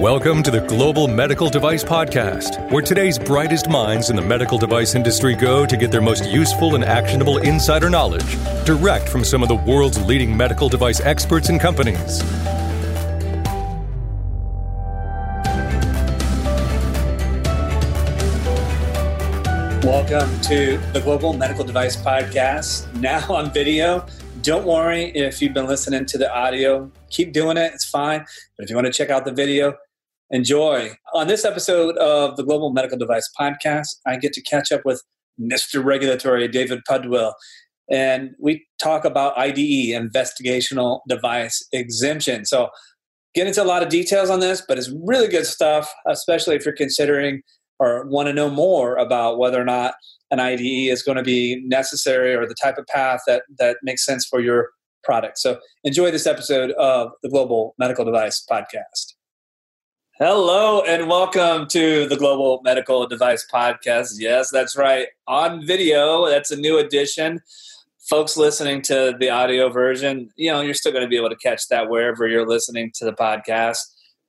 Welcome to the Global Medical Device Podcast, where today's brightest minds in the medical device industry go to get their most useful and actionable insider knowledge direct from some of the world's leading medical device experts and companies. Welcome to the Global Medical Device Podcast, now on video. Don't worry if you've been listening to the audio, keep doing it, it's fine. But if you want to check out the video, enjoy. On this episode of the Global Medical Device Podcast, I get to catch up with Mr. Regulatory David Pudwill. And we talk about IDE, investigational device exemption. So, get into a lot of details on this, but it's really good stuff, especially if you're considering or want to know more about whether or not an IDE is going to be necessary or the type of path that, that makes sense for your product. So enjoy this episode of the Global Medical Device Podcast. Hello and welcome to the Global Medical Device Podcast. Yes, that's right. On video, that's a new edition. Folks listening to the audio version, you know, you're still going to be able to catch that wherever you're listening to the podcast.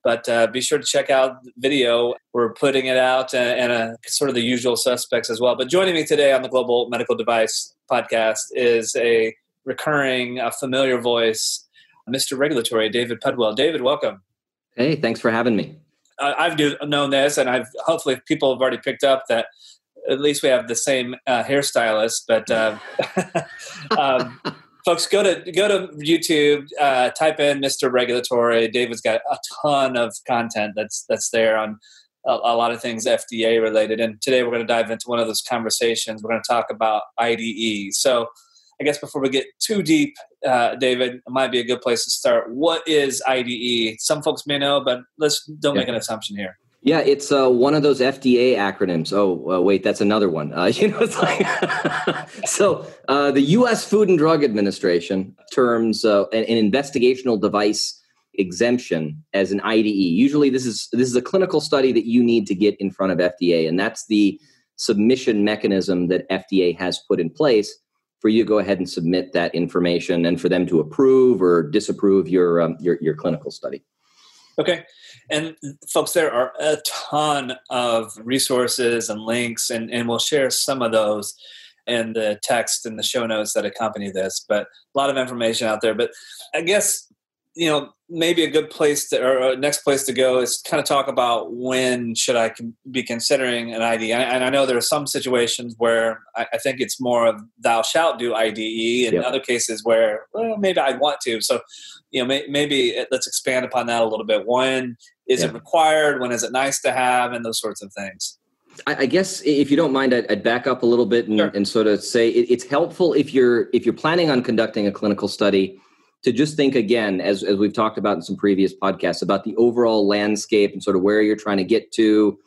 But uh, be sure to check out video. We're putting it out and, sort of the usual suspects as well. But joining me today on the Global Medical Device podcast is a recurring, a familiar voice, Mr. Regulatory, David Pudwill. David, welcome. Hey, thanks for having me. I've known this, and I've hopefully people have already picked up that at least we have the same uh, hairstylist. But uh, um, folks, go to go to YouTube, uh, type in Mr. Regulatory. David's got a ton of content that's that's there on a, a lot of things FDA related. And today we're going to dive into one of those conversations. We're going to talk about IDE. So, I guess before we get too deep, uh, David, it might be a good place to start. What is IDE? Some folks may know, but let's don't yeah. make an assumption here. Yeah, it's uh, one of those FDA acronyms. Oh, uh, wait, that's another one. Uh, you know, it's like so. Uh, the U.S. Food and Drug Administration terms uh, an, an, investigational device exemption as an IDE. Usually, this is this is a clinical study that you need to get in front of FDA, and that's the submission mechanism that FDA has put in place for you to go ahead and submit that information, and for them to approve or disapprove your um, your, your clinical study. Okay. And folks, there are a ton of resources and links, and, and we'll share some of those in the text and the show notes that accompany this. But a lot of information out there. But I guess you know maybe a good place to or next place to go is kind of talk about when should i be considering an ide and i know there are some situations where i think it's more of thou shalt do ide and yep. other cases where well maybe i want to. So you know maybe let's expand upon that a little bit. When is it required? When is it nice to have? And those sorts of things. I guess if you don't mind, I'd, back up a little bit and, sure. and sort of say it's helpful if you're if you're planning on conducting a clinical study to just think again, as, as we've talked about in some previous podcasts, about the overall landscape and sort of where you're trying to get to.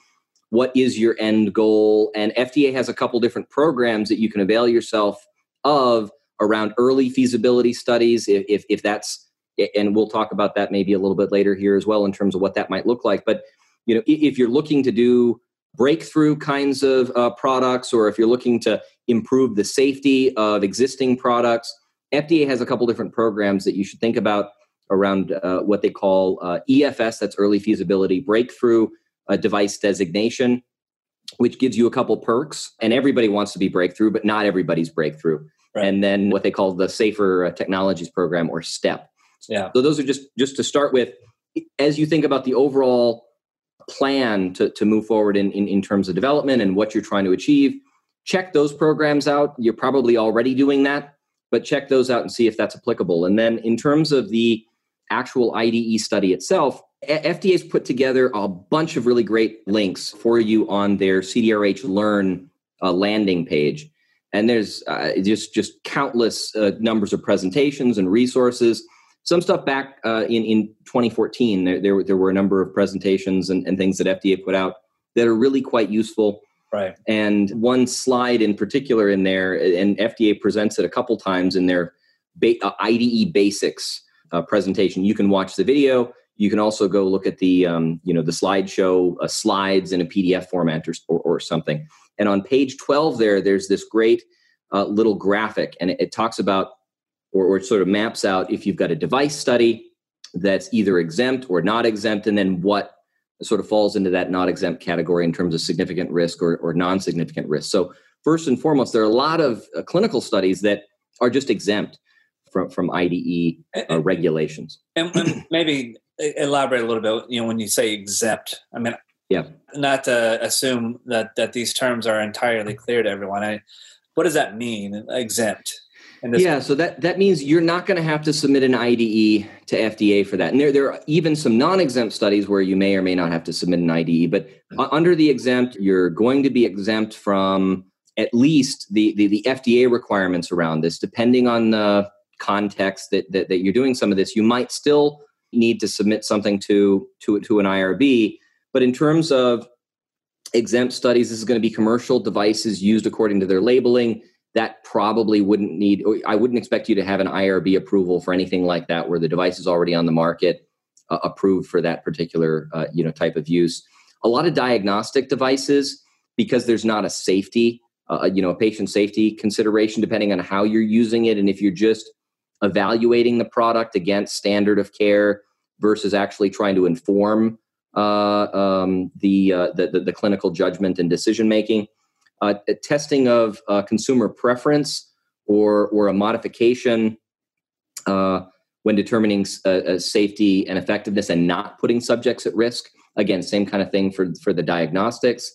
What is your end goal? And FDA has a couple different programs that you can avail yourself of around early feasibility studies, if, if, if that's, and we'll talk about that maybe a little bit later here as well in terms of what that might look like. But you know, if you're looking to do breakthrough kinds of uh, products, or if you're looking to improve the safety of existing products, FDA has a couple different programs that you should think about around uh, what they call uh, EFS, that's early feasibility, breakthrough uh, device designation, which gives you a couple perks. And everybody wants to be breakthrough, but not everybody's breakthrough. Right. And then what they call the Safer uh, Technologies Program or STEP. Yeah. So those are just just to start with. As you think about the overall plan to, to move forward in, in, in terms of development and what you're trying to achieve, check those programs out. You're probably already doing that but check those out and see if that's applicable. And then in terms of the actual IDE study itself, FDA's put together a bunch of really great links for you on their CDRH Learn uh, landing page. And there's uh, just just countless uh, numbers of presentations and resources. Some stuff back uh, in in 2014, there, there, there were a number of presentations and, and things that FDA put out that are really quite useful. Right. And one slide in particular in there, and FDA presents it a couple times in their uh, IDE basics uh, presentation. You can watch the video. You can also go look at the um, you know the slideshow uh, slides in a PDF format or, or, or, something. And on page 12 there, there's this great uh, little graphic, and it, it talks about or, or sort of maps out if you've got a device study that's either exempt or not exempt, and then what sort of falls into that not exempt category in terms of significant risk or, or non-significant risk. So first and foremost, there are a lot of uh, clinical studies that are just exempt from from IDE uh, regulations. And, and maybe elaborate a little bit. You know, when you say exempt, I mean, yeah, not to assume that that these terms are entirely clear to everyone. I, what does that mean? Exempt. Yeah, so that, that means you're not going to have to submit an IDE to FDA for that. And there, there are even some non exempt studies where you may or may not have to submit an IDE. But under the exempt, you're going to be exempt from at least the, the, the FDA requirements around this, depending on the context that, that, that you're doing some of this. You might still need to submit something to, to, to an IRB. But in terms of exempt studies, this is going to be commercial devices used according to their labeling that probably wouldn't need i wouldn't expect you to have an irb approval for anything like that where the device is already on the market uh, approved for that particular uh, you know type of use. A lot of diagnostic devices because there's not a safety uh, you know a patient safety consideration depending on how you're using it and if you're just evaluating the product against standard of care versus actually trying to inform uh, um, the, uh, the, the the clinical judgment and decision making uh, testing of uh, consumer preference or or a modification uh, when determining uh, uh, safety and effectiveness and not putting subjects at risk. Again, same kind of thing for for the diagnostics.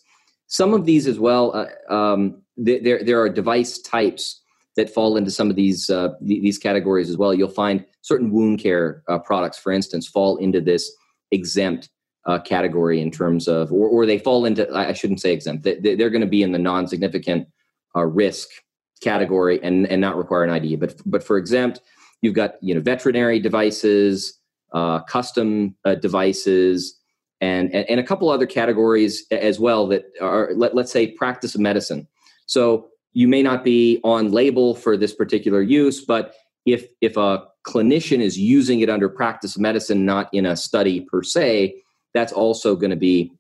Some of these as well. Uh, um, th- there there are device types that fall into some of these th- these categories as well. You'll find certain wound care products, for instance, fall into this exempt uh, category in terms of, or, or they fall into, I shouldn't say exempt, they, they're going to be in the non significant uh, risk category and, and not require an ID. But, but for exempt, you've got, you know, veterinary devices, uh, custom uh, devices, and, and, and a couple other categories as well that are, let, let's say, practice of medicine. So you may not be on label for this particular use, but if if a clinician is using it under practice of medicine, not in a study per se, that's also going to be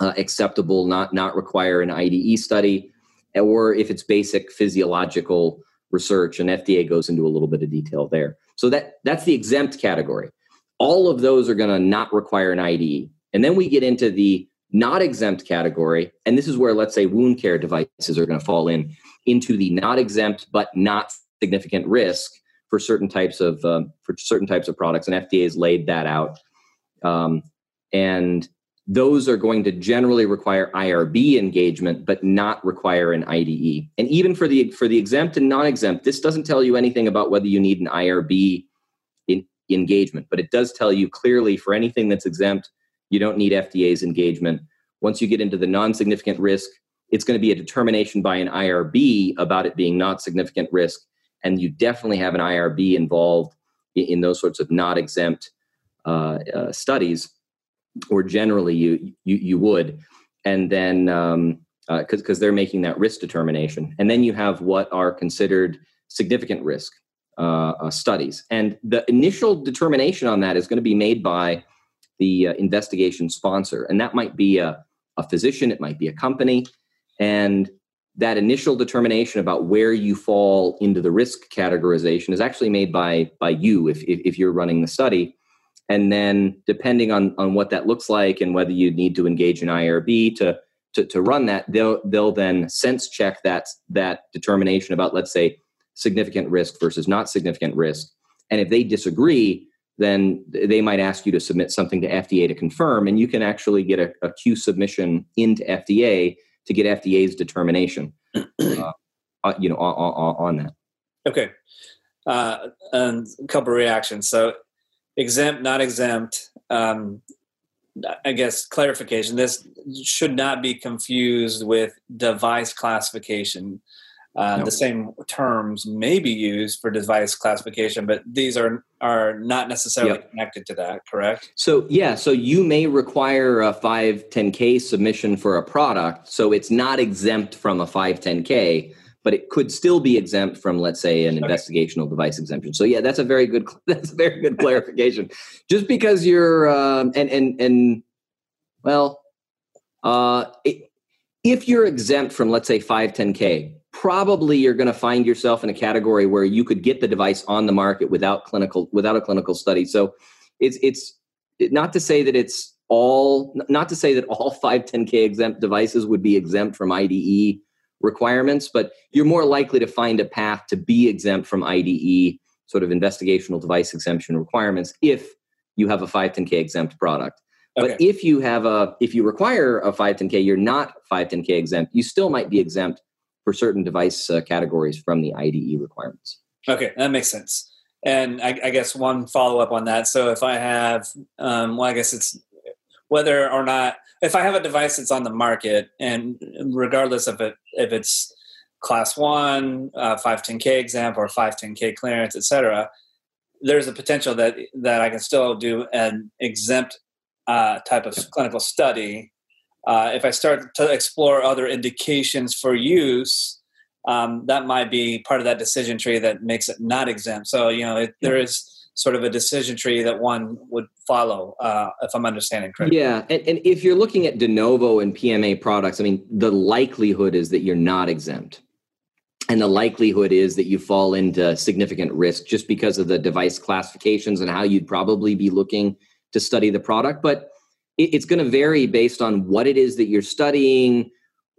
uh, acceptable, not not require an IDE study, or if it's basic physiological research, and FDA goes into a little bit of detail there. So that that's the exempt category. All of those are going to not require an IDE, and then we get into the not exempt category, and this is where let's say wound care devices are going to fall in into the not exempt but not significant risk for certain types of um, for certain types of products, and FDA has laid that out. Um, and those are going to generally require IRB engagement, but not require an IDE. And even for the for the exempt and non-exempt, this doesn't tell you anything about whether you need an IRB in, engagement, but it does tell you clearly for anything that's exempt, you don't need FDA's engagement. Once you get into the non-significant risk, it's going to be a determination by an IRB about it being not significant risk, and you definitely have an IRB involved in, in those sorts of not exempt uh, uh, studies or generally you you, you would. And then um because uh, because they're making that risk determination. And then you have what are considered significant risk uh, uh, studies. And the initial determination on that is going to be made by the uh, investigation sponsor. And that might be a, a physician it might be a company. And that initial determination about where you fall into the risk categorization is actually made by by you if, if, if you're running the study and then depending on on what that looks like and whether you need to engage an IRB to to, to run that, they'll they'll then sense check that that determination about let's say significant risk versus not significant risk. And if they disagree, then they might ask you to submit something to FDA to confirm, and you can actually get a, a Q submission into FDA to get FDA's determination. Uh, uh, you know, on, on, on that. Okay, uh, and a couple reactions. So exempt, not exempt. Um, I guess clarification. This should not be confused with device classification. Uh, no. The same terms may be used for device classification, but these are are not necessarily yep. connected to that. Correct? So yeah, so you may require a 510k submission for a product, so it's not exempt from a 510k but it could still be exempt from, let's say, an okay. investigational device exemption. So yeah, that's a very good that's a very good clarification. Just because you're um, and and and well, uh, it, if you're exempt from, let's say, 510k, probably you're going to find yourself in a category where you could get the device on the market without clinical without a clinical study. So it's it's not to say that it's all not to say that all 510k exempt devices would be exempt from IDE requirements, but you're more likely to find a path to be exempt from IDE sort of investigational device exemption requirements if you have a 510k exempt product. Okay. But if you have a if you require a 510k, you're not 510k exempt. You still might be exempt for certain device uh, categories from the IDE requirements. Okay, that makes sense. And I, I guess one follow up on that. So if I have, um, well, I guess it's whether or not if I have a device that's on the market, and regardless of it if it's class one, uh, 510k exempt, or 510k clearance, etc., there's a potential that that I can still do an exempt uh, type of clinical study. Uh, if I start to explore other indications for use, um, that might be part of that decision tree that makes it not exempt. So you know, it, there is sort of a decision tree that one would follow, uh, if I'm understanding correctly. Yeah, and, and if you're looking at de novo and PMA products, I mean, the likelihood is that you're not exempt. And the likelihood is that you fall into significant risk just because of the device classifications and how you'd probably be looking to study the product. But it's going to vary based on what it is that you're studying,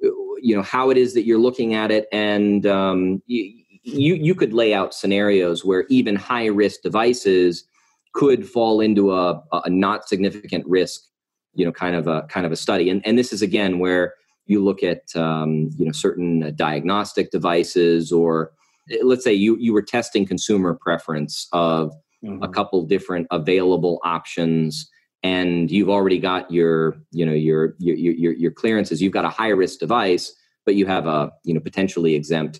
you know, how it is that you're looking at it, and um, you, you you could lay out scenarios where even high risk devices could fall into a, a not significant risk, you know, kind of a kind of a study. And and this is again where you look at um, you know certain diagnostic devices or let's say you you were testing consumer preference of mm-hmm. a couple different available options and you've already got your you know your your your, your clearances you've got a high risk device but you have a you know potentially exempt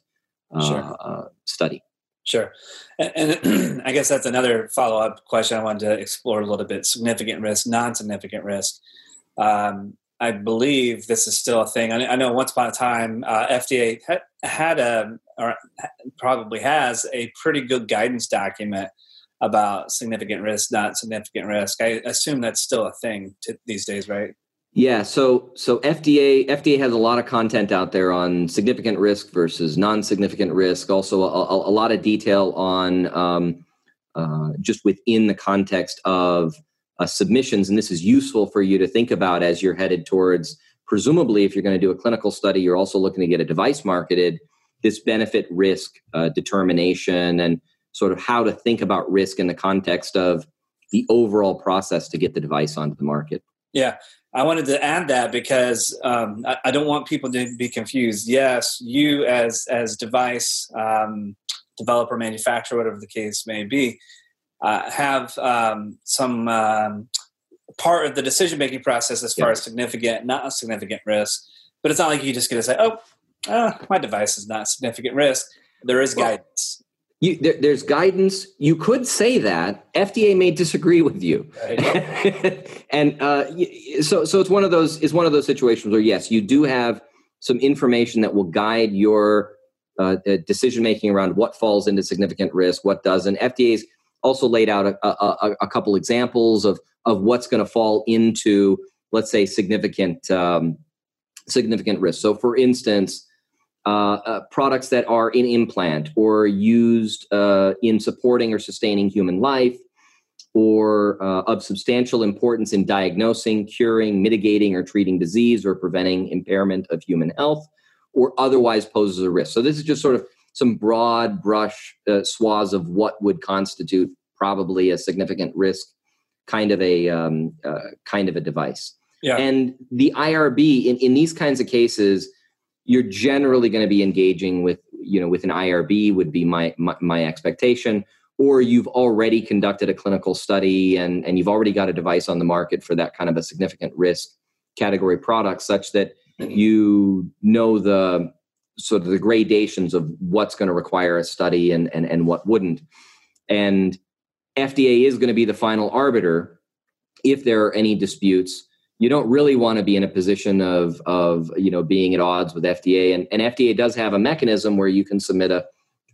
uh, sure. uh, study sure and, and i guess that's another follow-up question i wanted to explore a little bit significant risk non-significant risk um, i believe this is still a thing i, I know once upon a time uh, fda had, had a or probably has a pretty good guidance document about significant risk, not significant risk. I assume that's still a thing to, these days, right? Yeah, so so FDA FDA has a lot of content out there on significant risk versus non-significant risk. Also, a, a, a lot of detail on um, uh, just within the context of uh, submissions, and this is useful for you to think about as you're headed towards. Presumably, if you're going to do a clinical study, you're also looking to get a device marketed. This benefit risk uh, determination and sort of how to think about risk in the context of the overall process to get the device onto the market. Yeah, I wanted to add that because um, I, I, don't want people to be confused. Yes, you as as device um, developer, manufacturer, whatever the case may be, uh, have um, some um, part of the decision making process as far yeah. as significant, not a significant risk. But it's not like you just get to say, "Oh, uh, my device is not significant risk." There is well, guidance you, there, there's guidance. You could say that FDA may disagree with you, and uh, so so it's one of those it's one of those situations where yes, you do have some information that will guide your uh, uh decision making around what falls into significant risk, what doesn't. FDA's also laid out a, a, a couple examples of of what's going to fall into, let's say, significant um, significant risk. So, for instance uh, uh, products that are in implant or used uh, in supporting or sustaining human life or uh, of substantial importance in diagnosing, curing, mitigating, or treating disease or preventing impairment of human health or otherwise poses a risk. So, this is just sort of some broad brush uh, swaths of what would constitute probably a significant risk kind of a um, uh, kind of a device. Yeah. And the IRB in, in these kinds of cases you're generally going to be engaging with you know with an IRB would be my, my, my expectation or you've already conducted a clinical study and and you've already got a device on the market for that kind of a significant risk category product such that mm-hmm. you know the sort of the gradations of what's going to require a study and and, and what wouldn't. And FDA is going to be the final arbiter if there are any disputes you don't really want to be in a position of of you know being at odds with FDA. And, and FDA does have a mechanism where you can submit a,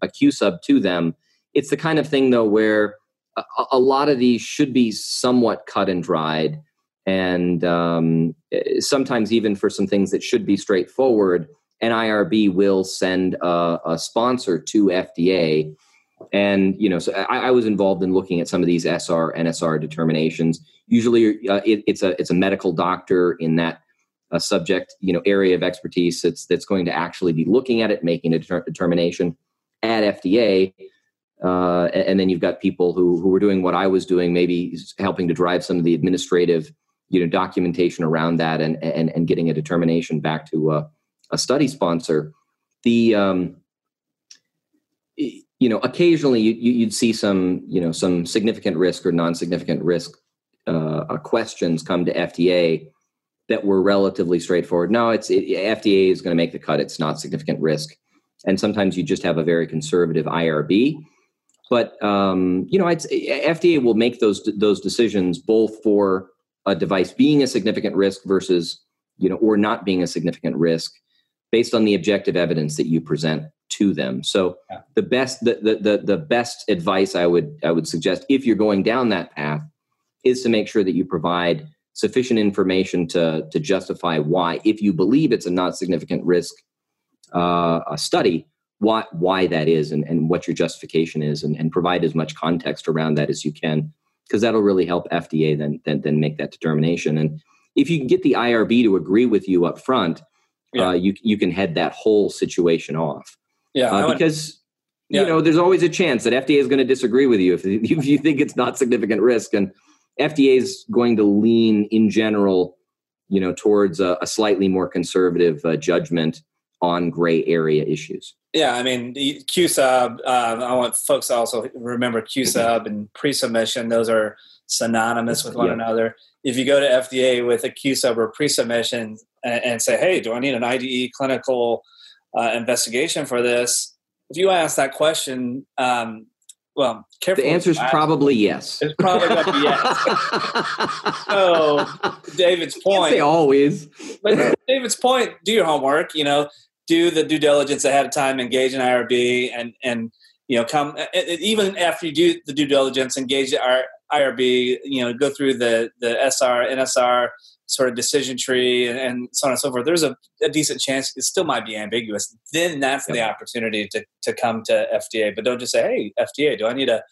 a Q sub to them. It's the kind of thing though where a, a lot of these should be somewhat cut and dried. And um, sometimes even for some things that should be straightforward, an IRB will send a, a sponsor to FDA and you know so I, I, was involved in looking at some of these sr nsr determinations usually uh, it, it's a it's a medical doctor in that uh, subject you know area of expertise that's that's going to actually be looking at it, making a deter- determination at FDA. Uh, and then you've got people who who are doing what I was doing, maybe helping to drive some of the administrative, you know, documentation around that, and and and getting a determination back to a, a study sponsor. The um, you know, occasionally you, would see some you know some significant risk or non-significant risk uh, uh questions come to FDA that were relatively straightforward. No, it's it, FDA is going to make the cut. It's not significant risk, and sometimes you just have a very conservative IRB but um, you know, I'd FDA will make those those decisions both for a device being a significant risk versus you know, or not being a significant risk, based on the objective evidence that you present to them. So yeah. the best the, the the the best advice I would I would suggest if you're going down that path is to make sure that you provide sufficient information to to justify why, if you believe it's a not significant risk uh, a study, why why that is and, and what your justification is and, and provide as much context around that as you can because that'll really help FDA then, then then make that determination and if you can get the IRB to agree with you up front yeah. uh, you you can head that whole situation off yeah uh, because yeah. you know there's always a chance that FDA is going to disagree with you if, if you think it's not significant risk and FDA is going to lean in general you know towards a, a slightly more conservative uh, judgment on gray area issues yeah, I mean, QSub, uh, I want folks to also remember QSub and pre submission, those are synonymous with one yeah. another. If you go to FDA with a QSub or pre submission and, and, say, hey, do I need an IDE clinical uh, investigation for this? If you ask that question, um, well, careful. The answer is probably yes. It's probably going to be yes. so, David's point. They always. but David's point, do your homework. You know, do the due diligence ahead of time, engage an IRB, and and you know come even after you do the due diligence, engage the IRB. You know, go through the the SR NSR sort of decision tree and, and so on and so forth. There's a, a, decent chance it still might be ambiguous. Then that's the opportunity to to come to FDA. But don't just say, "Hey, FDA, do I need a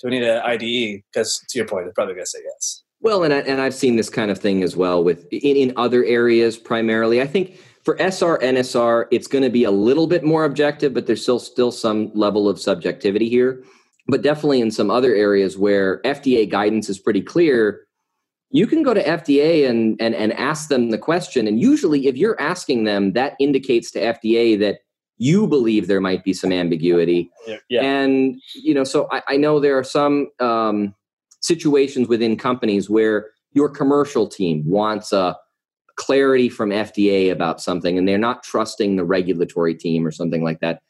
do I need an IDE?" Because to your point, they're probably going to say yes. Well, and I, and I've seen this kind of thing as well with in, in other areas. Primarily, I think for SR NSR, it's going to be a little bit more objective, but there's still still some level of subjectivity here. But definitely in some other areas where FDA guidance is pretty clear, you can go to FDA and and and ask them the question. And usually, if you're asking them, that indicates to FDA that you believe there might be some ambiguity. Yeah. And you know, so I, I know there are some um, situations within companies where your commercial team wants a clarity from FDA about something and they're not trusting the regulatory team or something like that.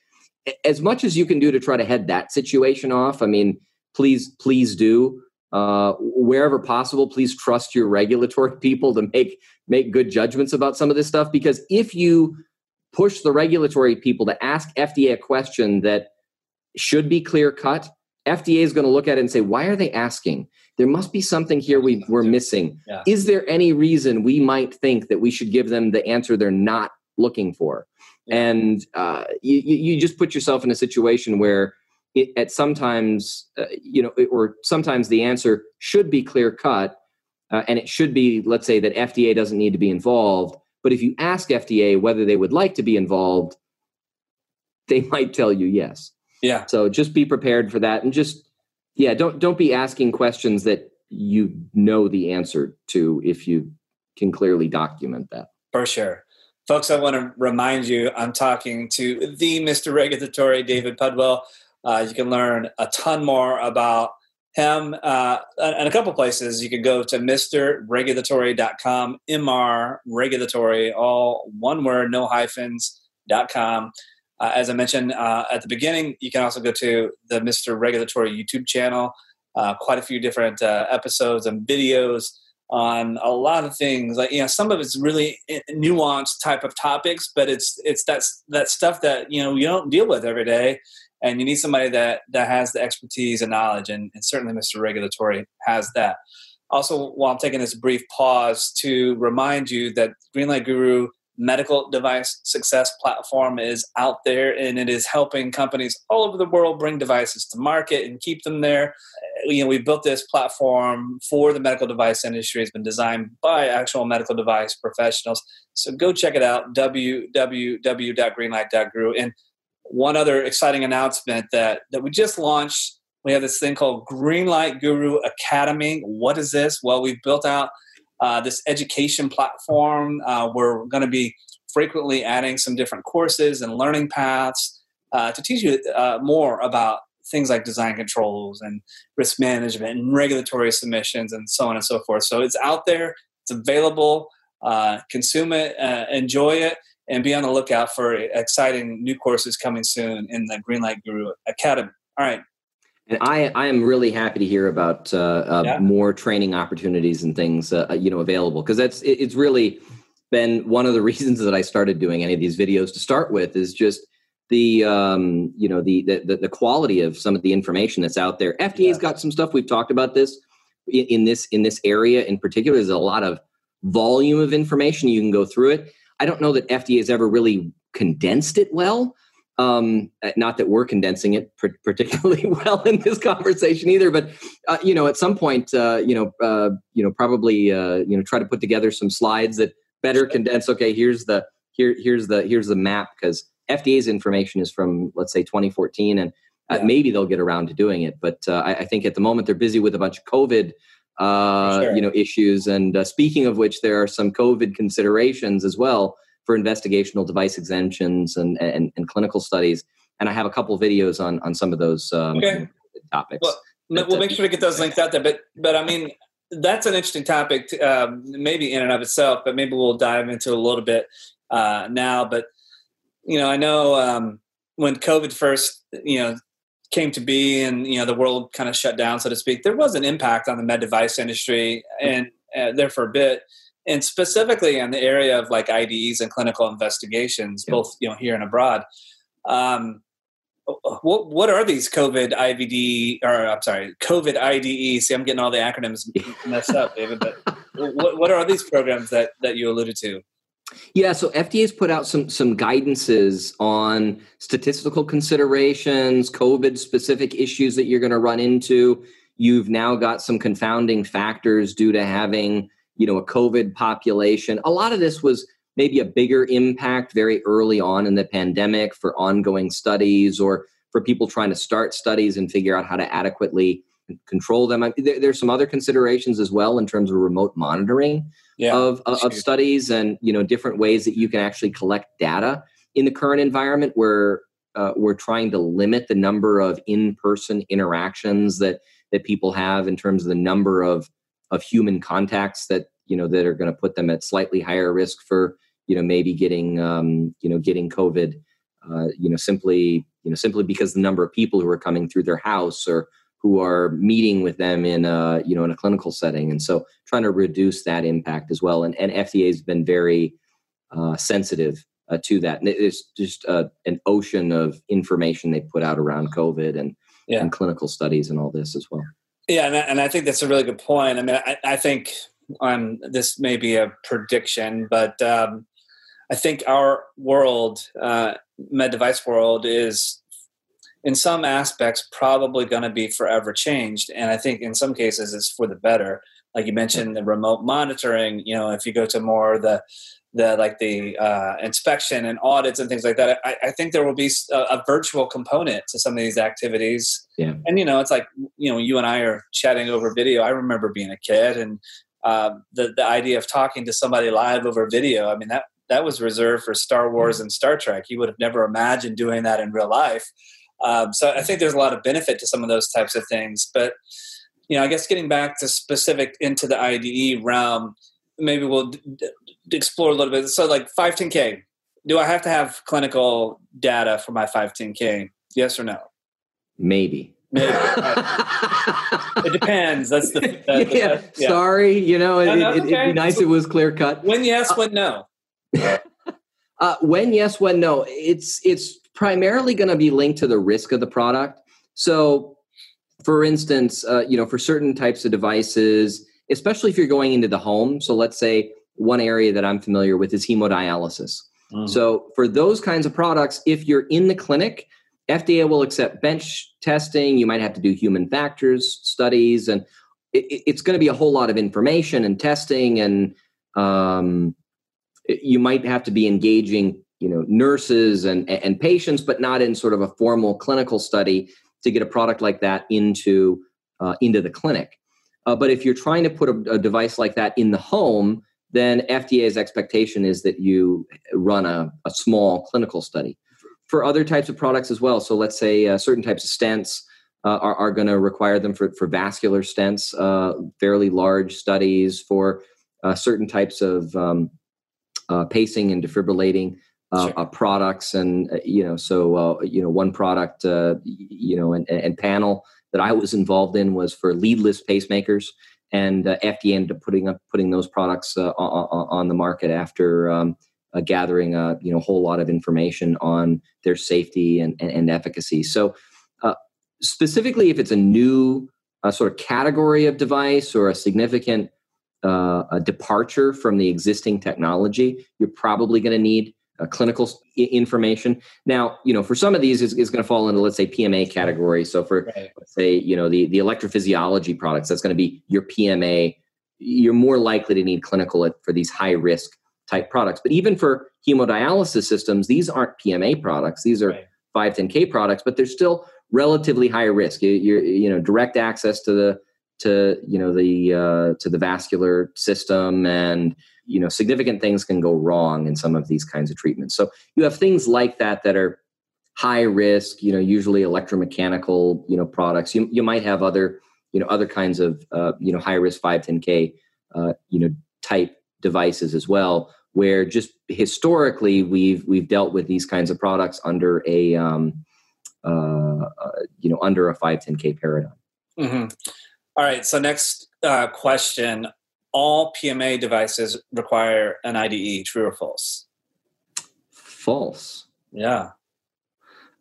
As much as you can do to try to head that situation off, I mean, please, please do. Uh, wherever possible, please trust your regulatory people to make make good judgments about some of this stuff. Because if you push the regulatory people to ask FDA a question that should be clear cut, FDA is going to look at it and say, "Why are they asking? there must be something here we, we're missing. Yeah. Is there any reason we might think that we should give them the answer they're not looking for? Yeah. And uh, you, you just put yourself in a situation where it, at sometimes, uh, you know, or sometimes the answer should be clear cut, uh, and it should be, let's say, that FDA doesn't need to be involved. But if you ask FDA whether they would like to be involved, they might tell you yes. Yeah. So just be prepared for that, and just yeah don't don't be asking questions that you know the answer to if you can clearly document that for sure folks i want to remind you i'm talking to the mr regulatory david pudwill uh, you can learn a ton more about him uh, in a couple places you can go to mrregulatory.com mr regulatory all one word no hyphens dot com uh, as I mentioned uh, at the beginning, you can also go to the Mr. Regulatory YouTube channel. Uh, quite a few different uh, episodes and videos on a lot of things. Like you know, some of it's really nuanced type of topics, but it's it's that that stuff that you know you don't deal with every day, and you need somebody that that has the expertise and knowledge, and, and certainly Mr. Regulatory has that. Also, while I'm taking this brief pause to remind you that Greenlight Guru medical device success platform is out there and it is helping companies all over the world bring devices to market and keep them there. Uh, you know, we built this platform for the medical device industry. It's been designed by actual medical device professionals. So go check it out, www.greenlight.guru. And one other exciting announcement that, that we just launched we have this thing called Greenlight Guru Academy. What is this? Well, we've built out uh, this education platform. Uh, we're going to be frequently adding some different courses and learning paths uh, to teach you uh, more about things like design controls and risk management and regulatory submissions and so on and so forth. So it's out there, it's available. Uh, consume it, uh, enjoy it, and be on the lookout for exciting new courses coming soon in the Greenlight Guru Academy. All right, and I, I am really happy to hear about uh, uh, yeah. more training opportunities and things, uh, you know, available because that's it, it's really been one of the reasons that I started doing any of these videos to start with is just the um, you know the, the the quality of some of the information that's out there. FDA's yeah. got some stuff. We've talked about this in, in this in this area in particular. There's a lot of volume of information. You can go through it. I don't know that FDA has ever really condensed it well. Um, uh, not that we're condensing it particularly well in this conversation either, but uh, you know, at some point, uh, you know, uh, you know, probably, uh, you know, try to put together some slides that better condense. Okay, here's the here here's the here's the map because FDA's information is from let's say 2014, and uh, yeah. maybe they'll get around to doing it. But I, I, think at the moment they're busy with a bunch of COVID. Sure. You know issues, and speaking of which, there are some COVID considerations as well for investigational device exemptions and, and, and clinical studies. And I have a couple videos on on some of those um, okay. topics. Well, we'll uh, make sure to get those linked out there. But but I mean, that's an interesting topic, to, um, maybe in and of itself. But maybe we'll dive into a little bit uh, now. But you know, I know um, when COVID first, you know, came to be, and you know, the world kind of shut down, so to speak. There was an impact on the med device industry, and uh, there for a bit and specifically in the area of like IDEs and clinical investigations, yeah. both you know here and abroad. Um, what what are these COVID IVD or I'm sorry, COVID IDE? See, I'm getting all the acronyms messed up, David. But what what are these programs that that you alluded to? Yeah, so FDA's put out some some guidances on statistical considerations, COVID specific issues that you're going to run into. You've now got some confounding factors due to having you know a covid population a lot of this was maybe a bigger impact very early on in the pandemic for ongoing studies or for people trying to start studies and figure out how to adequately control them there, there's some other considerations as well in terms of remote monitoring yeah, of, of studies and you know different ways that you can actually collect data in the current environment where uh, we're trying to limit the number of in-person interactions that that people have in terms of the number of of human contacts that you know that are going to put them at slightly higher risk for you know maybe getting um, you know getting COVID. Uh, you know simply you know simply because the number of people who are coming through their house or who are meeting with them in a you know in a clinical setting and so trying to reduce that impact as well and, and fda has been very uh, sensitive uh, to that and it's just uh, an ocean of information they put out around covid and, yeah. and clinical studies and all this as well yeah, and I, and I think that's a really good point. I mean, I, I think um, this may be a prediction, but um, I think our world, uh, med device world, is in some aspects probably going to be forever changed, and I think in some cases it's for the better. Like you mentioned, the remote monitoring. You know, if you go to more the the like the uh, inspection and audits and things like that. I, I think there will be a, a, virtual component to some of these activities. Yeah. And you know, it's like you know, you and I are chatting over video. I remember being a kid, and uh, the the idea of talking to somebody live over video. I mean that that was reserved for Star Wars and Star Trek. You would have never imagined doing that in real life. Um, so I think there's a lot of benefit to some of those types of things. But you know, I guess getting back to specific into the IDE realm maybe we'll d- d- explore a little bit. So, like 510K, do I have to have clinical data for my 510K? Yes or no? Maybe. Maybe. it depends. That's the, the, the yeah, yeah, Sorry, you know, it, no, it, would be nice so, it was clear cut. When yes, uh, when no. uh, when yes, when no. It's it's primarily going to be linked to the risk of the product. So, for instance, uh, you know, for certain types of devices, especially if you're going into the home. So let's say one area that I'm familiar with is hemodialysis. Mm. So for those kinds of products, if you're in the clinic, FDA will accept bench testing. You might have to do human factors studies, and it, it's going to be a whole lot of information and testing, and um, you might have to be engaging, you know, nurses and and patients, but not in sort of a formal clinical study to get a product like that into uh, into the clinic. Uh, but if you're trying to put a, a, device like that in the home, then FDA's expectation is that you run a, a small clinical study. For other types of products as well, so let's say uh, certain types of stents uh, are, are going to require them for, for vascular stents, uh, fairly large studies for uh, certain types of um, pacing and defibrillating. Uh, sure. uh, products and uh, you know so you know one product you know and, and panel that I was involved in was for leadless pacemakers, and uh, FDA ended up putting up putting those products uh, on, on, the market after um, uh, gathering a you know whole lot of information on their safety and, and, and efficacy. So, uh, specifically, if it's a new uh, sort of category of device or a significant uh, a departure from the existing technology, you're probably going to need uh, clinical information. Now, you know, for some of these is, is going to fall into, let's say, PMA category. So for, right. let's say, you know, the, the electrophysiology products, that's going to be your PMA. You're more likely to need clinical for these high risk type products. But even for hemodialysis systems, these aren't PMA products. These are right. 510K products, but they're still relatively high risk. You, you're, you know, direct access to the, to, you know, the, uh, to the vascular system and, you know significant things can go wrong in some of these kinds of treatments. So you have things like that that are high risk you know usually electromechanical you know products. You, you might have other you know other kinds of uh, you know high risk 510k uh, you know type devices as well where just historically we've we've dealt with these kinds of products under a um, uh, uh you know under a 510k paradigm. Mm-hmm. All right so next uh, question all PMA devices require an IDE. True or false? False. Yeah.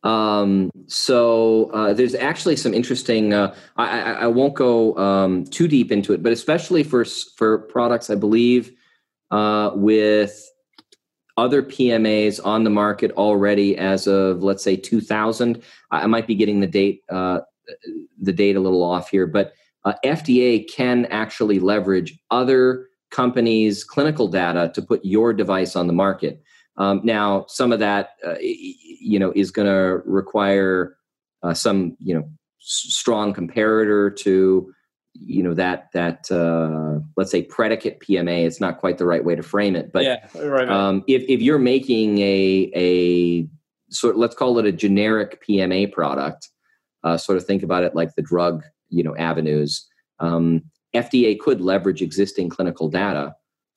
Um, so uh, there's actually some interesting. Uh, I, I, I, won't go um, too deep into it, but especially for for products, I believe uh, with other PMAs on the market already as of let's say 2000. I, I might be getting the date uh, the date a little off here, but uh, FDA can actually leverage other companies' clinical data to put your device on the market. Um, now, some of that, uh, you know, is going to require uh, some, you know, s- strong comparator to, you know, that that uh, let's say predicate PMA. It's not quite the right way to frame it, but yeah, right, right. Um, if if you're making a a sort, let's call it a generic PMA product. Uh, sort of think about it like the drug you know avenues. Um, FDA could leverage existing clinical data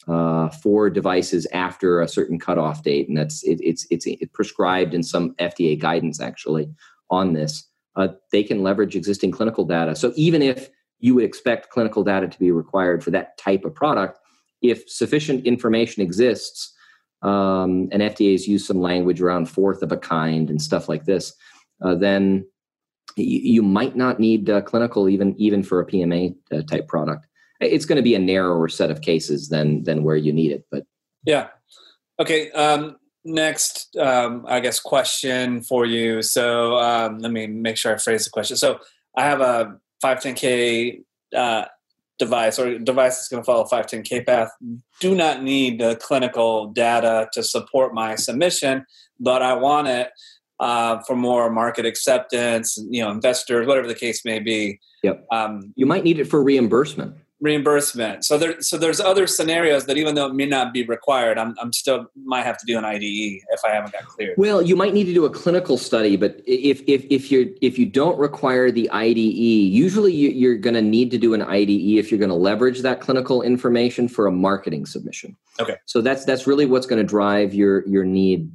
uh, for devices after a certain cutoff date, and that's it, it's it's it prescribed in some FDA guidance actually on this. Uh, they can leverage existing clinical data. So even if you would expect clinical data to be required for that type of product, if sufficient information exists, um, and has used some language around fourth of a kind and stuff like this, uh, then you, might not need uh, clinical even even for a PMA uh, type product. It's going to be a narrower set of cases than than where you need it. But yeah, okay. Um, next, um, I guess question for you. So um, let me make sure I phrase the question. So I have a 510k uh, device or device that's going to follow 510k path. Do not need the clinical data to support my submission, but I want it uh, for more market acceptance, you know, investors, whatever the case may be. Yep. Um, you might need it for reimbursement. Reimbursement. So there, so there's other scenarios that even though it may not be required, I'm, I'm still might have to do an IDE if I haven't got cleared. Well, you might need to do a clinical study, but if if if you're if you don't require the IDE, usually you, are going to need to do an IDE if you're going to leverage that clinical information for a marketing submission. Okay. So that's that's really what's going to drive your your need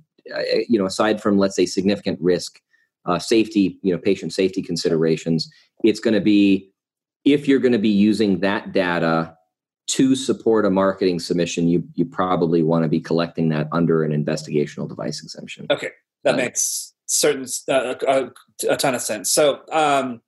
you know, aside from let's say significant risk, uh, safety, you know, patient safety considerations, it's going to be if you're going to be using that data to support a marketing submission, you you probably want to be collecting that under an investigational device exemption. Okay, that uh, makes certain uh, a, a, ton of sense. So, um,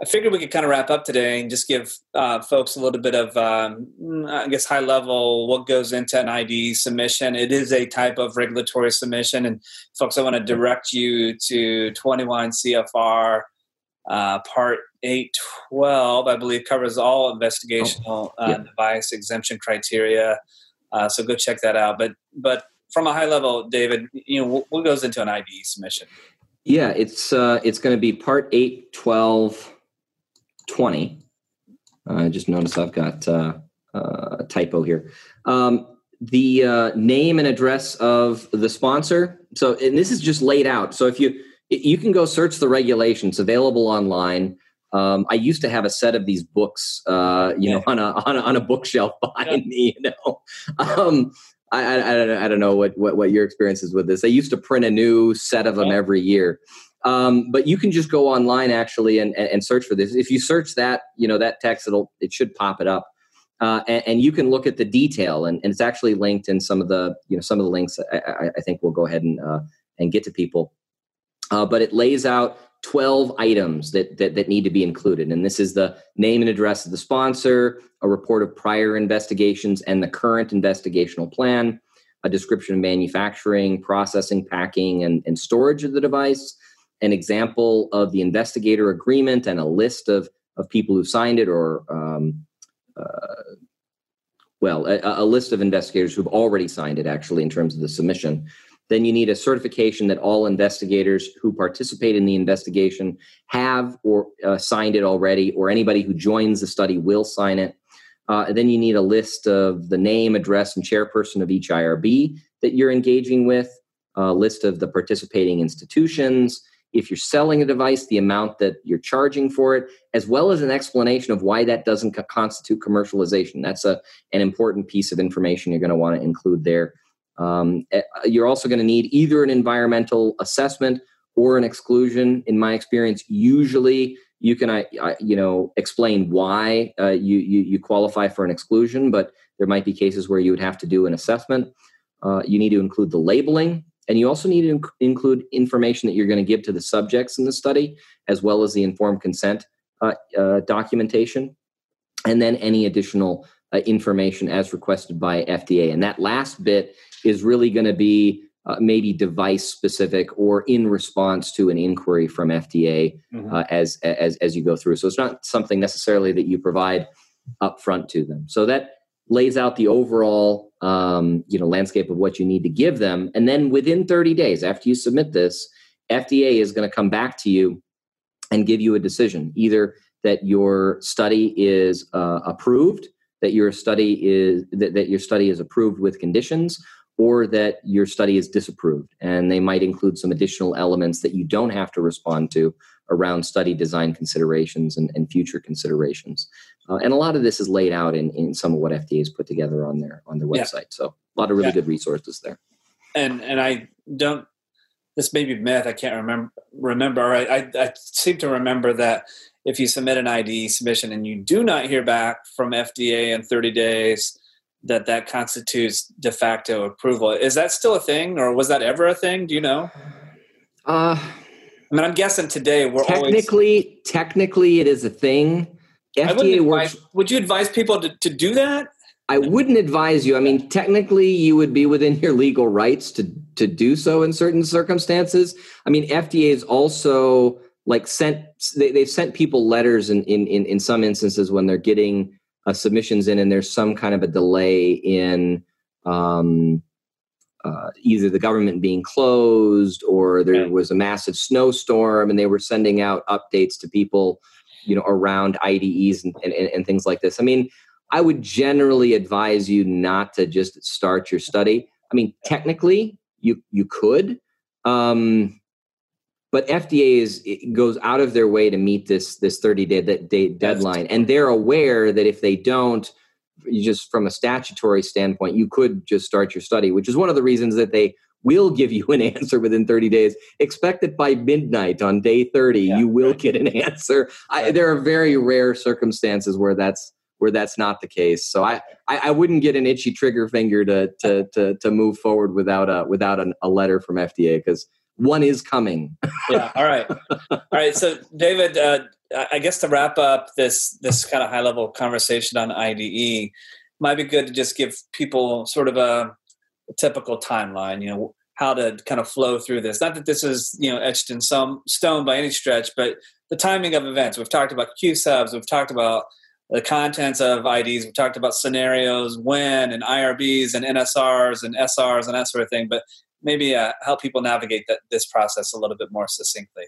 I figured we could kind of wrap up today and just give uh, folks a little bit of, um, I guess, high level what goes into an IDE submission. It is a type of regulatory submission, and folks, I want to direct you to 21 CFR uh, Part 812. I believe covers all investigational oh, uh, device exemption criteria. Uh, so go check that out. But but from a high level, David, you know, what goes into an IDE submission? Yeah, it's uh, it's going to be Part 812 20. I just noticed I've got uh, uh, a typo here. Um, the uh, name and address of the sponsor. So, and this is just laid out. So, if you you can go search the regulations available online. Um, I used to have a set of these books, uh, you know, on a, on a, on a bookshelf behind yeah. me. You know, um, I, I, I, don't know what, what what your experience is with this. I used to print a new set of them every year. Um, but you can just go online actually and, and, and, search for this. If you search that, you know, that text, it'll, it should pop it up. Uh, and, and, you can look at the detail and, and, it's actually linked in some of the, you know, some of the links I, I think we'll go ahead and, uh, and get to people. Uh, but it lays out 12 items that, that, that need to be included. And this is the name and address of the sponsor, a report of prior investigations and the current investigational plan, a description of manufacturing, processing, packing, and, and storage of the device, an example of the investigator agreement and a list of, of people who signed it or um, uh, well a, a, list of investigators who've already signed it actually in terms of the submission. Then you need a certification that all investigators who participate in the investigation have or uh, signed it already or anybody who joins the study will sign it. Uh, then you need a list of the name address and chairperson of each irb that you're engaging with a list of the participating institutions if you're selling a device, the amount that you're charging for it, as well as an explanation of why that doesn't co- constitute commercialization. That's a, an important piece of information you're going to want to include there. Um, eh, you're also going to need either an environmental assessment or an exclusion. In my experience, usually you can, I, I you know, explain why uh, you, you, you qualify for an exclusion, but there might be cases where you would have to do an assessment. Uh, you need to include the labeling and you also need to inc- include information that you're going to give to the subjects in the study, as well as the informed consent uh, uh, documentation, and then any additional uh, information as requested by FDA. And that last bit is really going to be uh, maybe device specific or in response to an inquiry from FDA mm-hmm. Uh, as, as as you go through. So it's not something necessarily that you provide upfront to them. So that lays out the overall um, you know landscape of what you need to give them and then within 30 days after you submit this fda is going to come back to you and give you a decision either that your study is uh, approved that your study is that, that your study is approved with conditions or that your study is disapproved and they might include some additional elements that you don't have to respond to around study design considerations and, and future considerations. Uh, and a lot of this is laid out in, in some of what FDA has put together on their on their website. Yeah. So a lot of really yeah. good resources there. And and I don't this may be myth. I can't remember. Remember, I, I, I seem to remember that if you submit an IDE submission and you do not hear back from FDA in 30 days, that that constitutes de facto approval. Is that still a thing, or was that ever a thing? Do you know? Uh, I mean, I'm guessing today we're technically always... technically it is a thing. FDA works. Advise, would you advise people to, to do that? I wouldn't advise you. I mean, technically, you would be within your legal rights to to do so in certain circumstances. I mean, FDA is also like sent they, they've sent people letters in, in in in some instances when they're getting uh, submissions in, and there's some kind of a delay in um, uh, either the government being closed or there was a massive snowstorm and they were sending out updates to people you know around ides and, and, and, things like this. I mean i would generally advise you not to just start your study. I mean technically you you could um, but fda is goes out of their way to meet this this 30 day, that day deadline. And they're aware that if they don't you just from a statutory standpoint, you could just start your study, which is one of the reasons that they will give you an answer within 30 days. Expect that by midnight on day 30, yeah. you will get an answer. I, there are very rare circumstances where that's where that's not the case. So I, I, I, wouldn't get an itchy trigger finger to to to, to move forward without a without an, a letter from FDA because one is coming. yeah. All right. All right. So, David, uh, I guess to wrap up this this kind of high level conversation on IDE, might be good to just give people sort of a typical timeline. You know, how to kind of flow through this. Not that this is you know etched in some stone by any stretch, but the timing of events. We've talked about Q subs. We've talked about the contents of IDs. We've talked about scenarios, when, and IRBs, and NSRs, and SRs, and that sort of thing. But maybe uh, help people navigate that, this process a little bit more succinctly.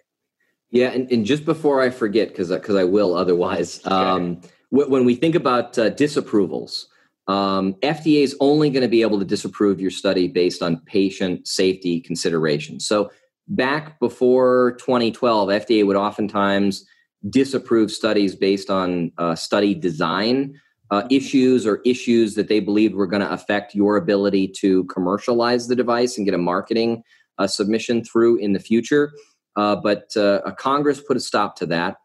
Yeah, and, and just before I forget, because because I will otherwise, um, when we think about uh, disapprovals, um, FDA is only going to be able to disapprove your study based on patient safety considerations. So back before 2012, FDA would oftentimes disapprove studies based on uh, study design uh, issues or issues that they believed were going to affect your ability to commercialize the device and get a marketing uh, submission through in the future. Uh, but uh, Congress put a stop to that.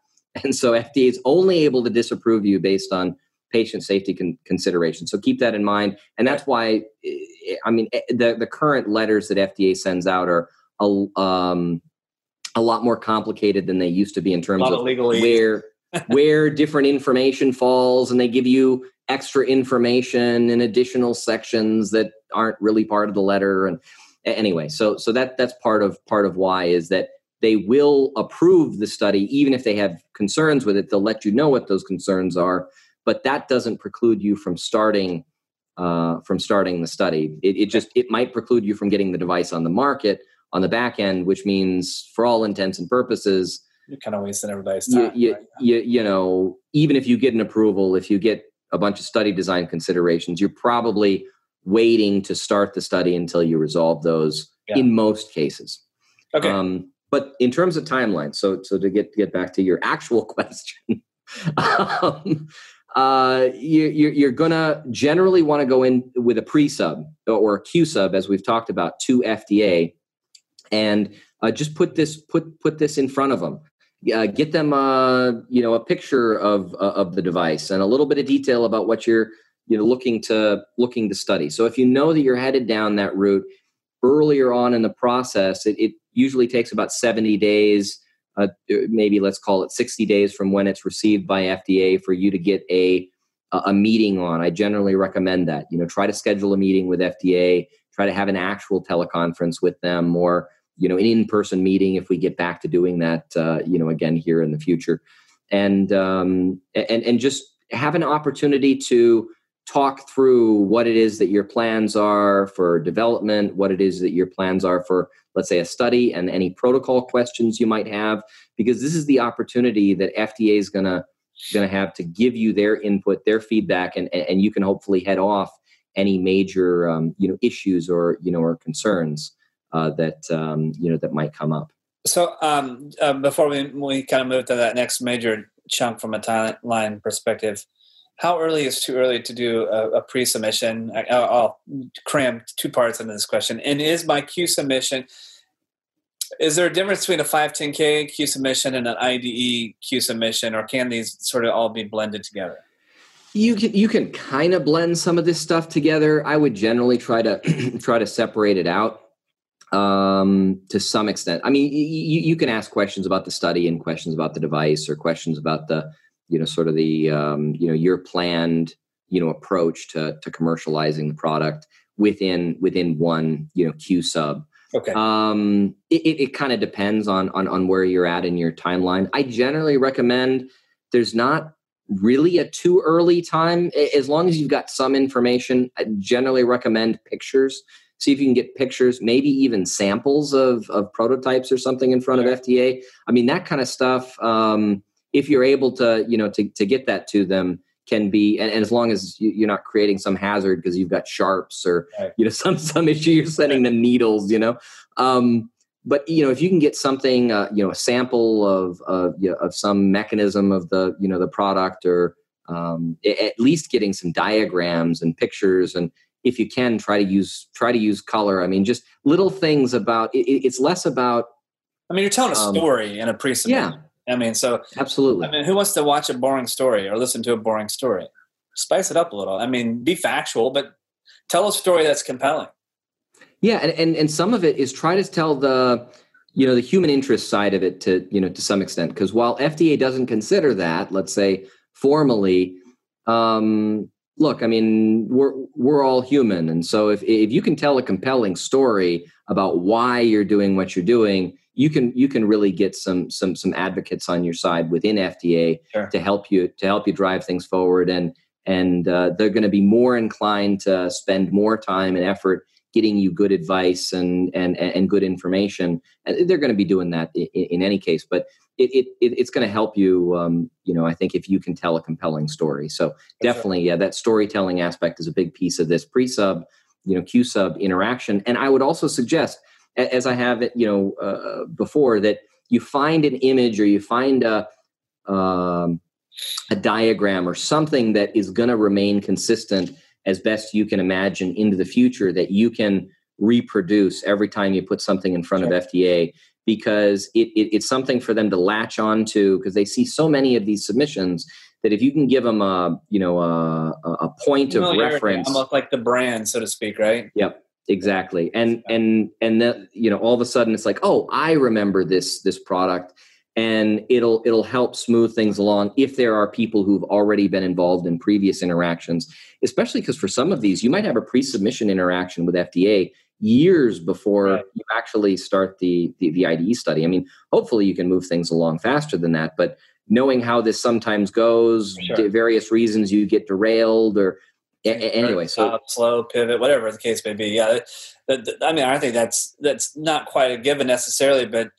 And so FDA is only able to disapprove you based on patient safety con- considerations. So keep that in mind. And that's why, I mean, eh, the, the current letters that FDA sends out are a, um, a lot more complicated than they used to be in terms of, of where where different information falls and they give you extra information and additional sections that aren't really part of the letter and anyway so so that that's part of part of why is that they will approve the study even if they have concerns with it they'll let you know what those concerns are but that doesn't preclude you from starting uh, from starting the study it, it just it might preclude you from getting the device on the market on the back end which means for all intents and purposes you're kind of wasting everybody's time. You, you, right? you, you know, even if you get an approval, if you get a bunch of study design considerations, you're probably waiting to start the study until you resolve those yeah. in most cases. Okay. Um, but in terms of timeline, so so to get get back to your actual question, um, uh, you, you're, you're gonna generally want to go in with a pre-sub or a Q-sub, as we've talked about, to FDA, and uh, just put this put put this in front of them. Uh, get them uh, you know a picture of uh, of the device and a little bit of detail about what you're you know looking to looking to study. So if you know that you're headed down that route earlier on in the process it, it usually takes about 70 days uh, maybe let's call it 60 days from when it's received by fda for you to get a a meeting on. I generally recommend that you know try to schedule a meeting with fda try to have an actual teleconference with them or you know an in-person meeting if we get back to doing that uh, you know again here in the future. And um, and and just have an opportunity to talk through what it is that your plans are for development what it is that your plans are for let's say a study and any protocol questions you might have because this is the opportunity that fda is going to going to have to give you their input their feedback and and you can hopefully head off any major um, you know issues or you know or concerns uh, that um, you know that might come up. So um, uh, before we we kind of move to that next major chunk from a timeline perspective, how early is too early to do a, a pre-submission? I, will cram two parts into this question. And is my Q submission? Is there a difference between a 510K Q submission and an IDE Q submission, or can these sort of all be blended together? You can you can kind of blend some of this stuff together. I would generally try to try to separate it out um, to some extent. I mean, you, you can ask questions about the study and questions about the device or questions about the, you know, sort of the, um, you know, your planned, you know, approach to, to commercializing the product within within one, you know, Q sub. Okay. Um, it, it, it kind of depends on, on on where you're at in your timeline. I generally recommend there's not really a too early time as long as you've got some information. I generally recommend pictures see if you can get pictures, maybe even samples of, of prototypes or something in front of FDA. I mean, that kind of stuff, um, if you're able to, you know, to, to get that to them can be, and, and as long as you, are not creating some hazard because you've got sharps or, right. you know, some, some issue, you're sending them needles, you know, um, but you know if you can get something uh, you know a sample of of, you know, of some mechanism of the you know the product or um, at least getting some diagrams and pictures and if you can try to use try to use color. I mean just little things about it, it's less about i mean you're telling a um, story in a pre yeah i mean so absolutely. I mean who wants to watch a boring story or listen to a boring story? Spice it up a little. I mean be factual but tell a story that's compelling. Yeah and and, and some of it is try to tell the you know the human interest side of it to you know to some extent. Because while fda doesn't consider that let's say formally um look i mean we're we're all human. And so if if you can tell a compelling story about why you're doing what you're doing you can you can really get some some some advocates on your side within fda sure. to help you to help you drive things forward and and uh, they're going to be more inclined to spend more time and effort getting you good advice and and and good information. And they're going to be doing that in, in any case, but it, it, it's going to help you. Um, you know, I think if you can tell a compelling story. So definitely, yeah, that storytelling aspect is a big piece of this pre-sub, you know, Q-sub interaction. And I would also suggest, as I have it, you know, uh, before that you find an image or you find a um, a diagram or something that is going to remain consistent as best you can imagine into the future that you can reproduce every time you put something in front sure. of FDA because it, it, it's something for them to latch on to because they see so many of these submissions that if you can give them a you know a, a point of reference almost like the brand so to speak right yep exactly and and and that you know all of a sudden it's like oh i remember this this product and it'll it'll help smooth things along if there are people who've already been involved in previous interactions especially because for some of these you might have a pre-submission interaction with fda years before right. you actually start the, the, the ide study i mean hopefully you can move things along faster than that but knowing how this sometimes goes sure. various reasons you get derailed or anyway so slow pivot whatever the case may be yeah i mean i think that's that's not quite a given necessarily but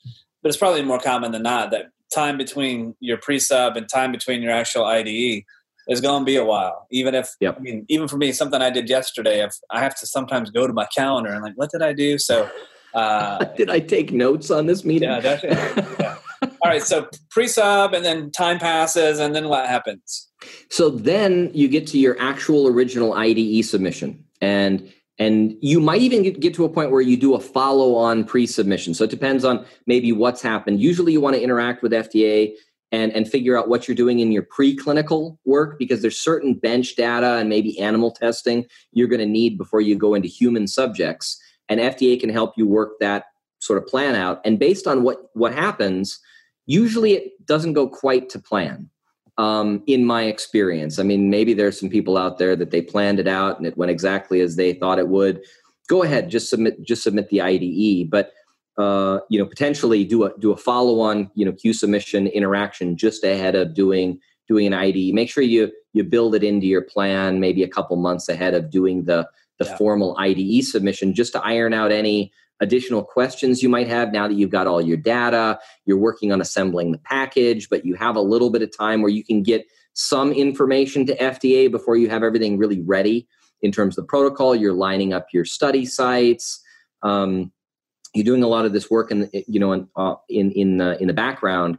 but it's probably more common than not that time between your pre-sub and time between your actual IDE is going to be a while. Even if, yep. I mean, even for me, something I did yesterday, if I have to sometimes go to my calendar and like, what did I do? So, uh, did I take notes on this meeting? Yeah, definitely. yeah. All right, so pre-sub, and then time passes, and then what happens? So then you get to your actual original IDE submission, and and you might even get, to a point where you do a follow on pre submission. So it depends on maybe what's happened. Usually you want to interact with FDA and, and figure out what you're doing in your preclinical work because there's certain bench data and maybe animal testing you're going to need before you go into human subjects. And FDA can help you work that sort of plan out. And based on what, what happens, usually it doesn't go quite to plan um, in my experience. I mean, maybe there's some people out there that they planned it out and it went exactly as they thought it would. Go ahead, just submit just submit the IDE, but uh, you know potentially do a do a follow on you know Q submission interaction just ahead of doing doing an IDE. Make sure you you build it into your plan maybe a couple months ahead of doing the the yeah. formal IDE submission just to iron out any additional questions you might have now that you've got all your data, you're working on assembling the package, but you have a little bit of time where you can get some information to FDA before you have everything really ready in terms of the protocol. You're lining up your study sites. Um, you're doing a lot of this work in you know in uh, in in, in the background.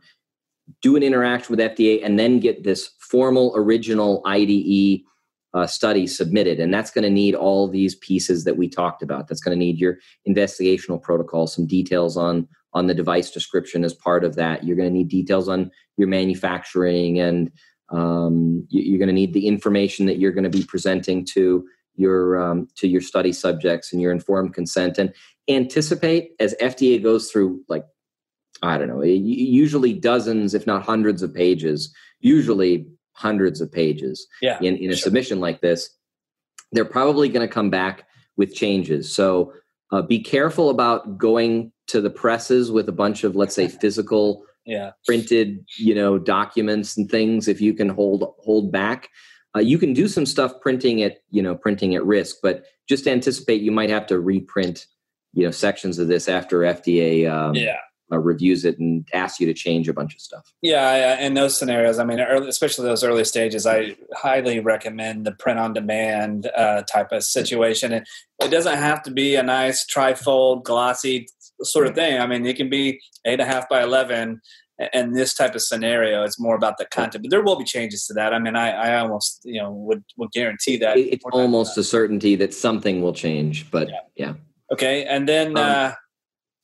Do an interaction with FDA and then get this formal original IDE uh, study submitted. And that's going to need all these pieces that we talked about. That's going to need your investigational protocol, some details on on the device description as part of that. You're going to need details on your manufacturing, and um, you're going to need the information that you're going to be presenting to your um, to your study subjects and your informed consent. And anticipate as FDA goes through like I don't know, usually dozens, if not hundreds of pages. Usually hundreds of pages yeah, in, in a sure. submission like this, they're probably going to come back with changes. So uh, be careful about going to the presses with a bunch of, let's say, physical yeah. printed, you know, documents and things. If you can hold hold back, uh, you can do some stuff printing at, you know, printing at risk. But just anticipate you might have to reprint, you know, sections of this after FDA um, yeah uh, reviews it and asks you to change a bunch of stuff. Yeah, in those scenarios, I mean, early, especially those early stages, I highly recommend the print on demand uh, type of situation. And it doesn't have to be a nice trifold, glossy sort of thing. I mean, it can be eight and a half by eleven. And this type of scenario, it's more about the content, but there will be changes to that. I mean, I, I almost, you know, would would guarantee that it's almost a certainty that something will change. But yeah, yeah. okay. And then um, uh,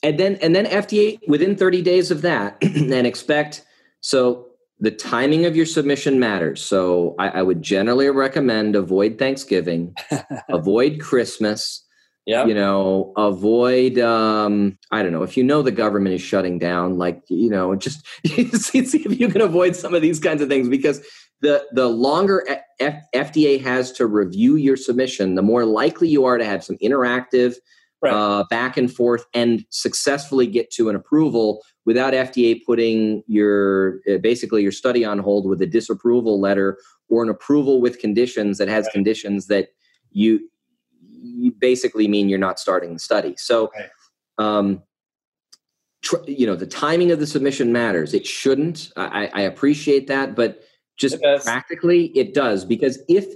and then and then FDA within 30 days of that and expect so the timing of your submission matters. So I, I would generally recommend avoid Thanksgiving, avoid Christmas. Yeah. You know, avoid. Um, I don't know if you know the government is shutting down. Like you know, just see, if you can avoid some of these kinds of things because the the longer F- FDA has to review your submission, the more likely you are to have some interactive right. uh, back and forth and successfully get to an approval without FDA putting your uh, basically your study on hold with a disapproval letter or an approval with conditions that has right. conditions that you, you basically mean you're not starting the study. So, right. um, tr- you know, the timing of the submission matters. It shouldn't. I, I appreciate that, but just it practically, it does because if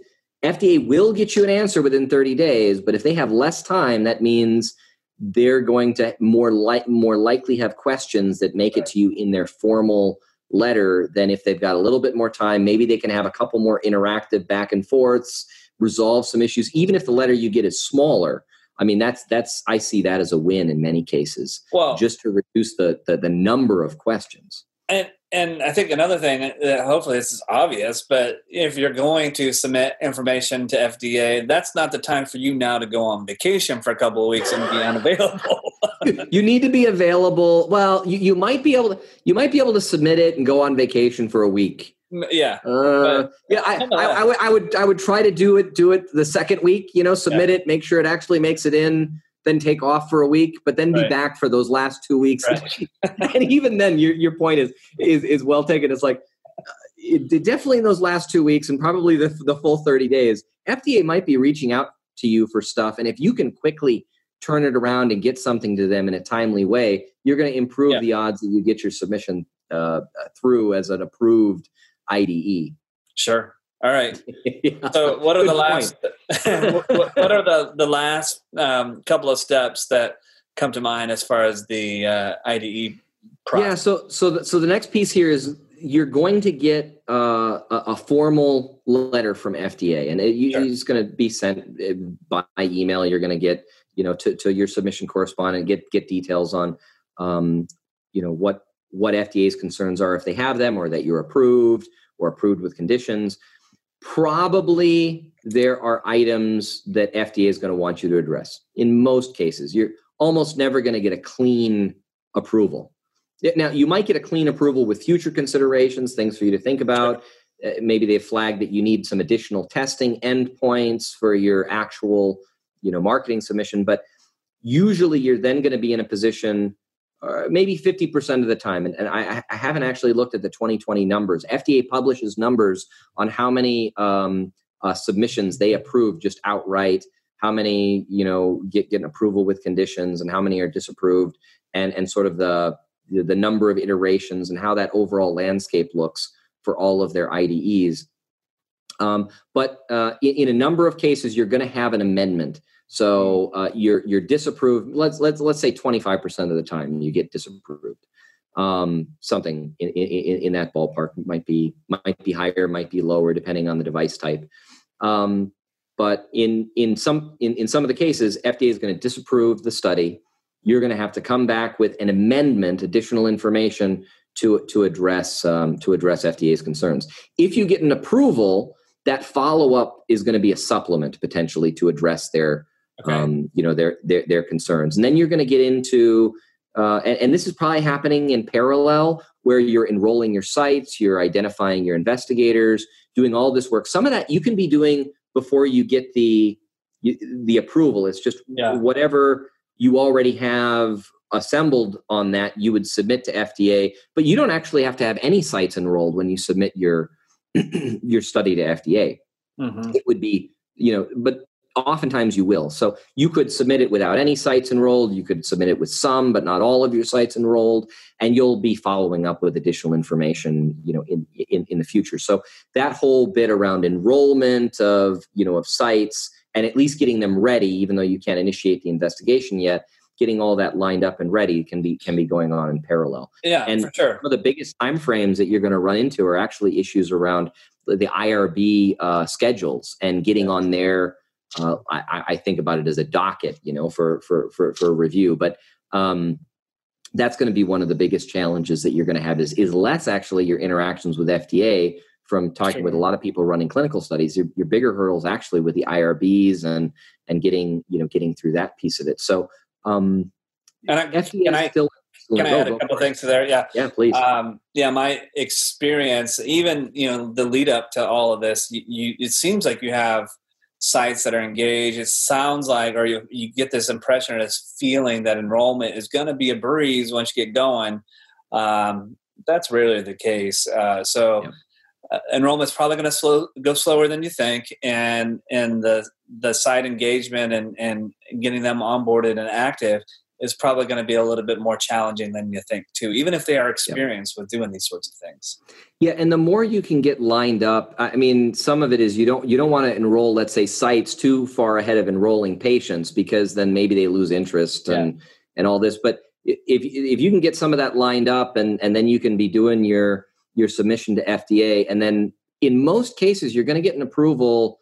FDA will get you an answer within 30 days, but if they have less time, that means they're going to more like more likely have questions that make right. it to you in their formal letter than if they've got a little bit more time. Maybe they can have a couple more interactive back and forths, resolve some issues, even if the letter you get is smaller. I mean, that's that's I see that as a win in many cases. Well, just to reduce the the, the number of questions. And and I think another thing, uh, hopefully this is obvious, but if you're going to submit information to FDA, that's not the time for you now to go on vacation for a couple of weeks and be unavailable. you need to be available. Well, you, you might be able to you might be able to submit it and go on vacation for a week. Yeah, uh, yeah. I, I, I, would I would I would try to do it do it the second week. You know, submit yeah. it, make sure it actually makes it in then take off for a week, but then be right. back for those last two weeks. Right. and even then, your your point is is is well taken. It's like uh, it, definitely in those last two weeks and probably the the full thirty days, FDA might be reaching out to you for stuff, and if you can quickly turn it around and get something to them in a timely way, you're going to improve yeah. the odds that you get your submission uh, through as an approved IDE. Sure. All right. yeah. So, what are Good the last? What are the the last um, couple of steps that come to mind as far as the uh, IDE? Process? Yeah. So, so the, so the next piece here is you're going to get uh, a, a, formal letter from FDA, and it, sure. it's going to be sent uh, by email. You're going to get you know to, to your submission correspondent get get details on um, you know what what FDA's concerns are if they have them, or that you're approved or approved with conditions probably there are items that FDA is going to want you to address. In most cases, you're almost never going to get a clean approval. Now, you might get a clean approval with future considerations, things for you to think about. Uh, maybe they flag that you need some additional testing endpoints for your actual, you know, marketing submission. But usually, you're then going to be in a position uh, maybe 50% of the time. And, and I, I, haven't actually looked at the 2020 numbers. FDA publishes numbers on how many um, uh, submissions they approve just outright, how many, you know, get, get an approval with conditions and how many are disapproved and, and sort of the, the, number of iterations and how that overall landscape looks for all of their IDEs. Um, but uh, in, in, a number of cases, you're going to have an amendment. So uh, you're you're disapproved. Let's let's let's say 25% of the time you get disapproved. Um, something in, in, in that ballpark might be might be higher, might be lower, depending on the device type. Um, but in in some in, in some of the cases, FDA is going to disapprove the study. You're going to have to come back with an amendment, additional information to to address um, to address FDA's concerns. If you get an approval, that follow up is going to be a supplement potentially to address their okay. um, you know their, their their concerns and then you're going to get into uh, and, and, this is probably happening in parallel where you're enrolling your sites you're identifying your investigators doing all this work some of that you can be doing before you get the the approval it's just yeah. whatever you already have assembled on that you would submit to fda but you don't actually have to have any sites enrolled when you submit your your study to fda mm-hmm. it would be you know but oftentimes you will. So you could submit it without any sites enrolled. You could submit it with some, but not all of your sites enrolled, and you'll be following up with additional information, you know, in in, in the future. So that whole bit around enrollment of you know of sites and at least getting them ready, even though you can't initiate the investigation yet. Getting all that lined up and ready can be can be going on in parallel. Yeah, and for sure. One of the biggest time frames that you're going to run into are actually issues around the IRB uh, schedules and getting on their uh, I, I, think about it as a docket, you know, for for for, for review. But um, that's going to be one of the biggest challenges that you're going to have is is less actually your interactions with FDA from talking sure. with a lot of people running clinical studies, your, your bigger hurdles actually with the IRBs and and getting you know getting through that piece of it. So um, and I, FDA can I, still can I add a couple things to there? Yeah, yeah, please. Um, yeah, my experience, even you know, the lead up to all of this, you, you, it seems like you have sites that are engaged. It sounds like, or you you get this impression or this feeling that enrollment is going to be a breeze once you get going. Um, that's rarely the case. Uh, so. Yeah. Uh, enrollment's probably going to slow go slower than you think and and the the site engagement and and getting them onboarded and active is probably going to be a little bit more challenging than you think too even if they are experienced with doing these sorts of things. Yeah and the more you can get lined up i mean some of it is you don't you don't want to enroll let's say sites too far ahead of enrolling patients because then maybe they lose interest and and all this. But if if you can get some of that lined up and and then you can be doing your your submission to FDA and then in most cases you're going to get an approval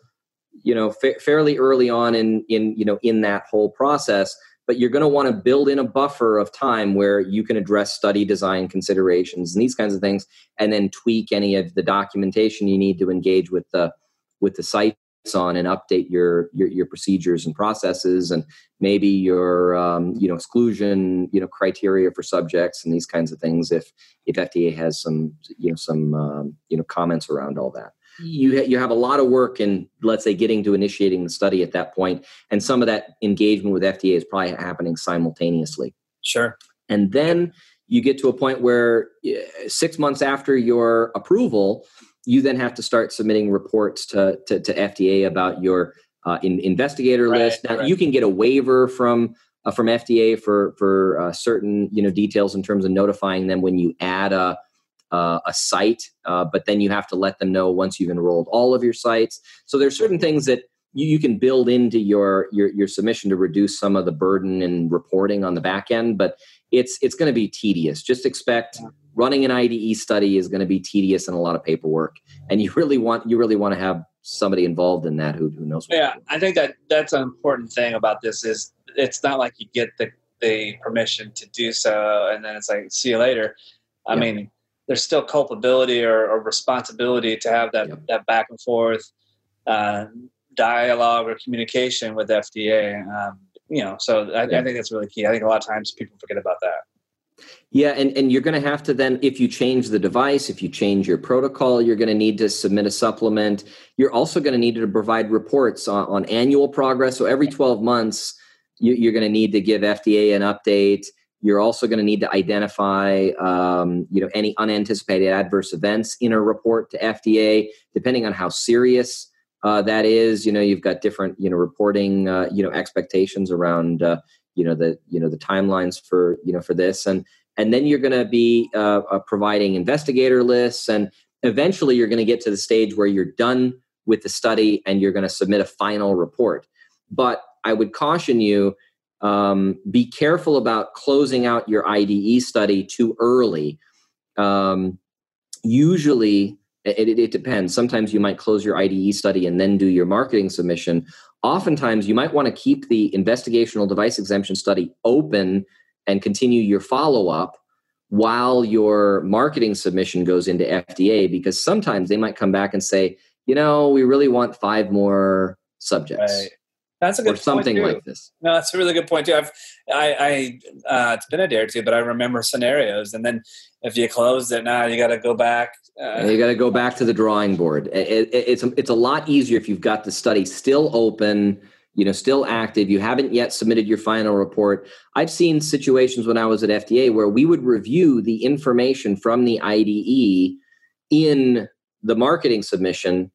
you know fa- fairly early on in in you know in that whole process but you're going to want to build in a buffer of time where you can address study design considerations and these kinds of things and then tweak any of the documentation you need to engage with the with the sites on and update your, your your, procedures and processes and maybe your um, you know exclusion you know criteria for subjects and these kinds of things if if FDA has some you know some um, you know comments around all that you ha- you have a lot of work in let's say getting to initiating the study at that point and some of that engagement with FDA is probably happening simultaneously. Sure. And then you get to a point where 6 months after your approval you then have to start submitting reports to to, to FDA about your uh, in, investigator right, list. Now right. you can get a waiver from uh, from FDA for for uh, certain you know details in terms of notifying them when you add a uh, a site, uh, but then you have to let them know once you've enrolled all of your sites. So there's certain things that you, you can build into your, your your submission to reduce some of the burden and reporting on the back end, but it's it's going to be tedious. Just expect running an IDE study is going to be tedious and a lot of paperwork, and you really want you really want to have somebody involved in that who, who knows. yeah, I think that that's an important thing about this is it's not like you get the the permission to do so and then it's like see you later. I yeah. mean, there's still culpability or, or responsibility to have that yep. that back and forth uh, dialogue or communication with FDA. Um, you know, so I, yeah. I think that's really key. I think a lot of times people forget about that. Yeah, and, and you're going to have to then, if you change the device, if you change your protocol, you're going to need to submit a supplement. You're also going to need to provide reports on, on annual progress. So every 12 months, you, you're going to need to give FDA an update. You're also going to need to identify, um, you know, any unanticipated adverse events in a report to FDA, depending on how serious uh, that is. You know, you've got different, you know, reporting, uh, you know, expectations around, uh, you know, the, you know, the timelines for, you know, for this, and and then you're going to be uh, uh, providing investigator lists, and eventually you're going to get to the stage where you're done with the study and you're going to submit a final report. But I would caution you um, be careful about closing out your IDE study too early. Um, usually, it, it, it, depends. Sometimes you might close your IDE study and then do your marketing submission. Oftentimes, you might want to keep the investigational device exemption study open and continue your follow up while your marketing submission goes into FDA because sometimes they might come back and say, you know, we really want five more subjects. Right. That's a good or something like this. No, that's a really good point too. I've, I, I, uh, it's been a day or two, but I remember scenarios, and then if you close it now, you got to go back. Uh, you got to go back to the drawing board. It, it, it's it's a lot easier if you've got the study still open, you know, still active. You haven't yet submitted your final report. I've seen situations when I was at FDA where we would review the information from the IDE in the marketing submission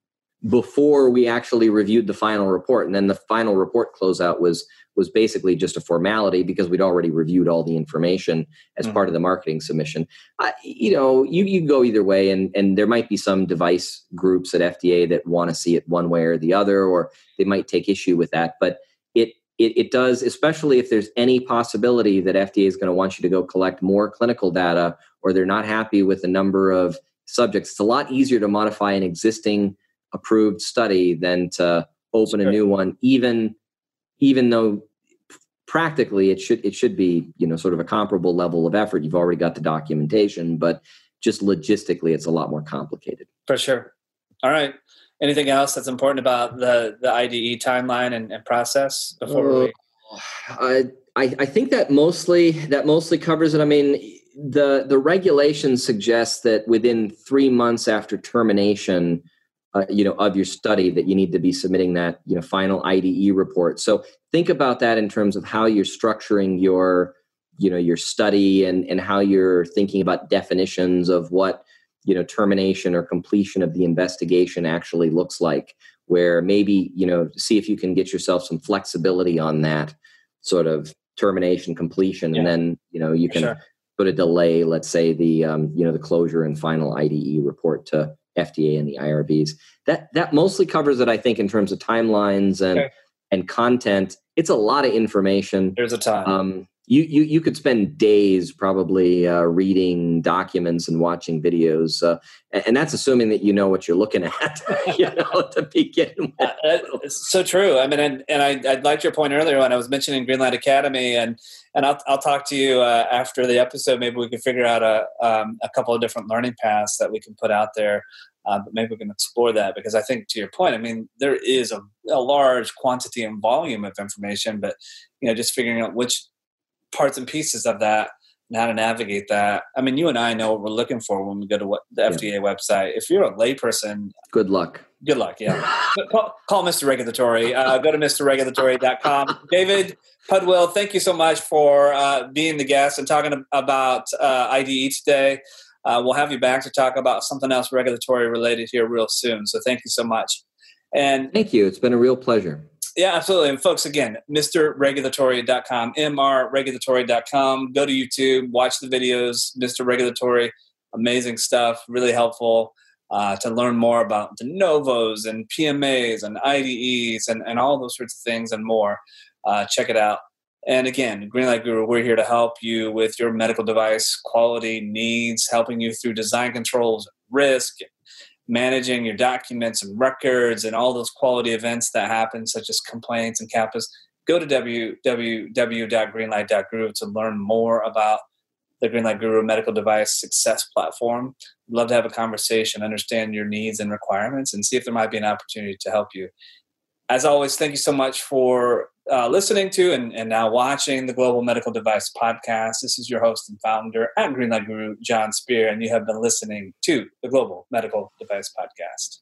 before we actually reviewed the final report. And then the final report closeout was was basically just a formality because we'd already reviewed all the information as mm-hmm. part of the marketing submission. I, you know you, you go either way and and there might be some device groups at fda that want to see it one way or the other or they might take issue with that. But it it, it does especially if there's any possibility that fda is going to want you to go collect more clinical data or they're not happy with the number of subjects it's a lot easier to modify an existing approved study than to open sure. a new one even even though practically it should it should be you know sort of a comparable level of effort you've already got the documentation but just logistically it's a lot more complicated for sure All right. Anything else that's important about the the IDE timeline and, and process before uh, we? I, I think that mostly that mostly covers it. I mean, the the regulation suggests that within three months after termination, uh, you know, of your study, that you need to be submitting that you know final IDE report. So think about that in terms of how you're structuring your you know your study and and how you're thinking about definitions of what you know termination or completion of the investigation actually looks like where maybe you know see if you can get yourself some flexibility on that sort of termination completion yeah. and then you know you can sure. put a delay let's say the um, you know the closure and final ide report to fda and the irbs that that mostly covers it i think in terms of timelines and okay. and content it's a lot of information there's a time um, you you you could spend days probably uh, reading documents and watching videos, uh, and that's assuming that you know what you're looking at. you know, to begin with. Uh, it's so true. I mean, and, and I, I liked your point earlier when I was mentioning Greenlight Academy, and and I'll I'll talk to you uh, after the episode. Maybe we can figure out a um, a couple of different learning paths that we can put out there. Uh, but maybe we can explore that because I think, to your point, I mean, there is a, a large quantity and volume of information, but you know, just figuring out which parts and pieces of that and how to navigate that. I mean, you and I know what we're looking for when we go to the FDA yeah. website. If you're a layperson, good luck. Good luck, yeah. call, call, Mr. Regulatory. Uh, go to MrRegulatory.com. David Pudwill, thank you so much for uh, being the guest and talking about uh, IDE today. Uh, we'll have you back to talk about something else regulatory related here real soon. So thank you so much. And thank you. It's been a real pleasure. Yeah, absolutely. And folks, again, MrRegulatory.com, MRRegulatory.com. Go to YouTube, watch the videos, Mr. Regulatory. Amazing stuff, really helpful uh, to learn more about de novos and PMAs and IDEs and, and all those sorts of things and more. Uh, check it out. And again, Greenlight Guru, we're here to help you with your medical device quality needs, helping you through design controls, risk, managing your documents and records and all those quality events that happen, such as complaints and CAPAs, go to www.greenlight.guru to learn more about the Greenlight Guru medical device success platform. I'd love to have a conversation, understand your needs and requirements, and see if there might be an opportunity to help you. As always, thank you so much for uh, listening to and, and now watching the Global Medical Device Podcast. This is your host and founder at Greenlight Guru, Jon Speer, and you have been listening to the Global Medical Device Podcast.